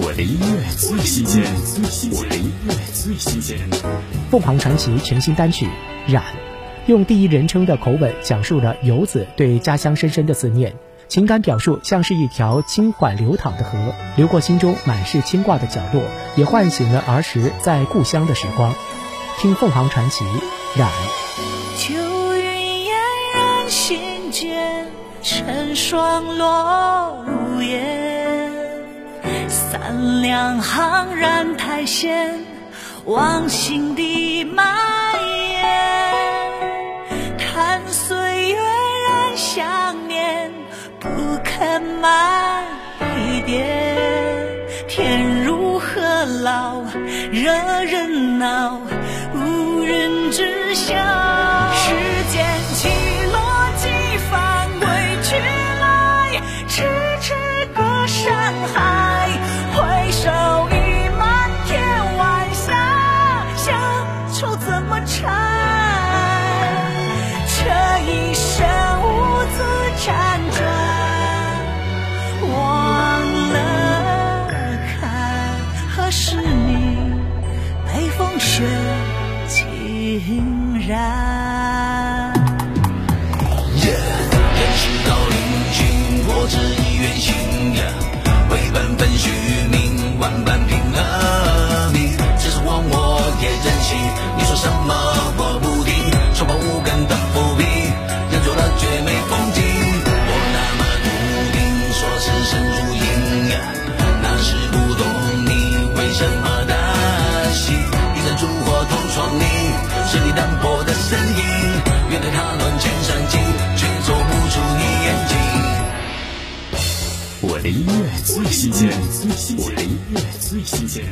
我的音乐最新鲜，我的音乐最新鲜。凤凰传奇全新单曲《染》，用第一人称的口吻讲述了游子对家乡深深的思念，情感表述像是一条轻缓流淌的河，流过心中满是牵挂的角落，也唤醒了儿时在故乡的时光。听凤凰传奇《染》。秋云嫣然心间，成霜落入眼。三两行染苔藓，往心底蔓延。叹岁月染想念，不肯慢一点。天如何老，惹人恼，无人知晓。浸染？人世高临，经过这一远行呀，为本分虚名，万般拼了命，只是忘我也任性。你说什么我不听，说破无根的浮萍，人做了绝美风景。我那么笃定，说此生如影呀，那是不懂你为什么。烛火同窗你，是你淡薄的身影，愿对他乱千山尽，却走不出你眼睛。我的音乐最新鲜，我的音乐最新鲜。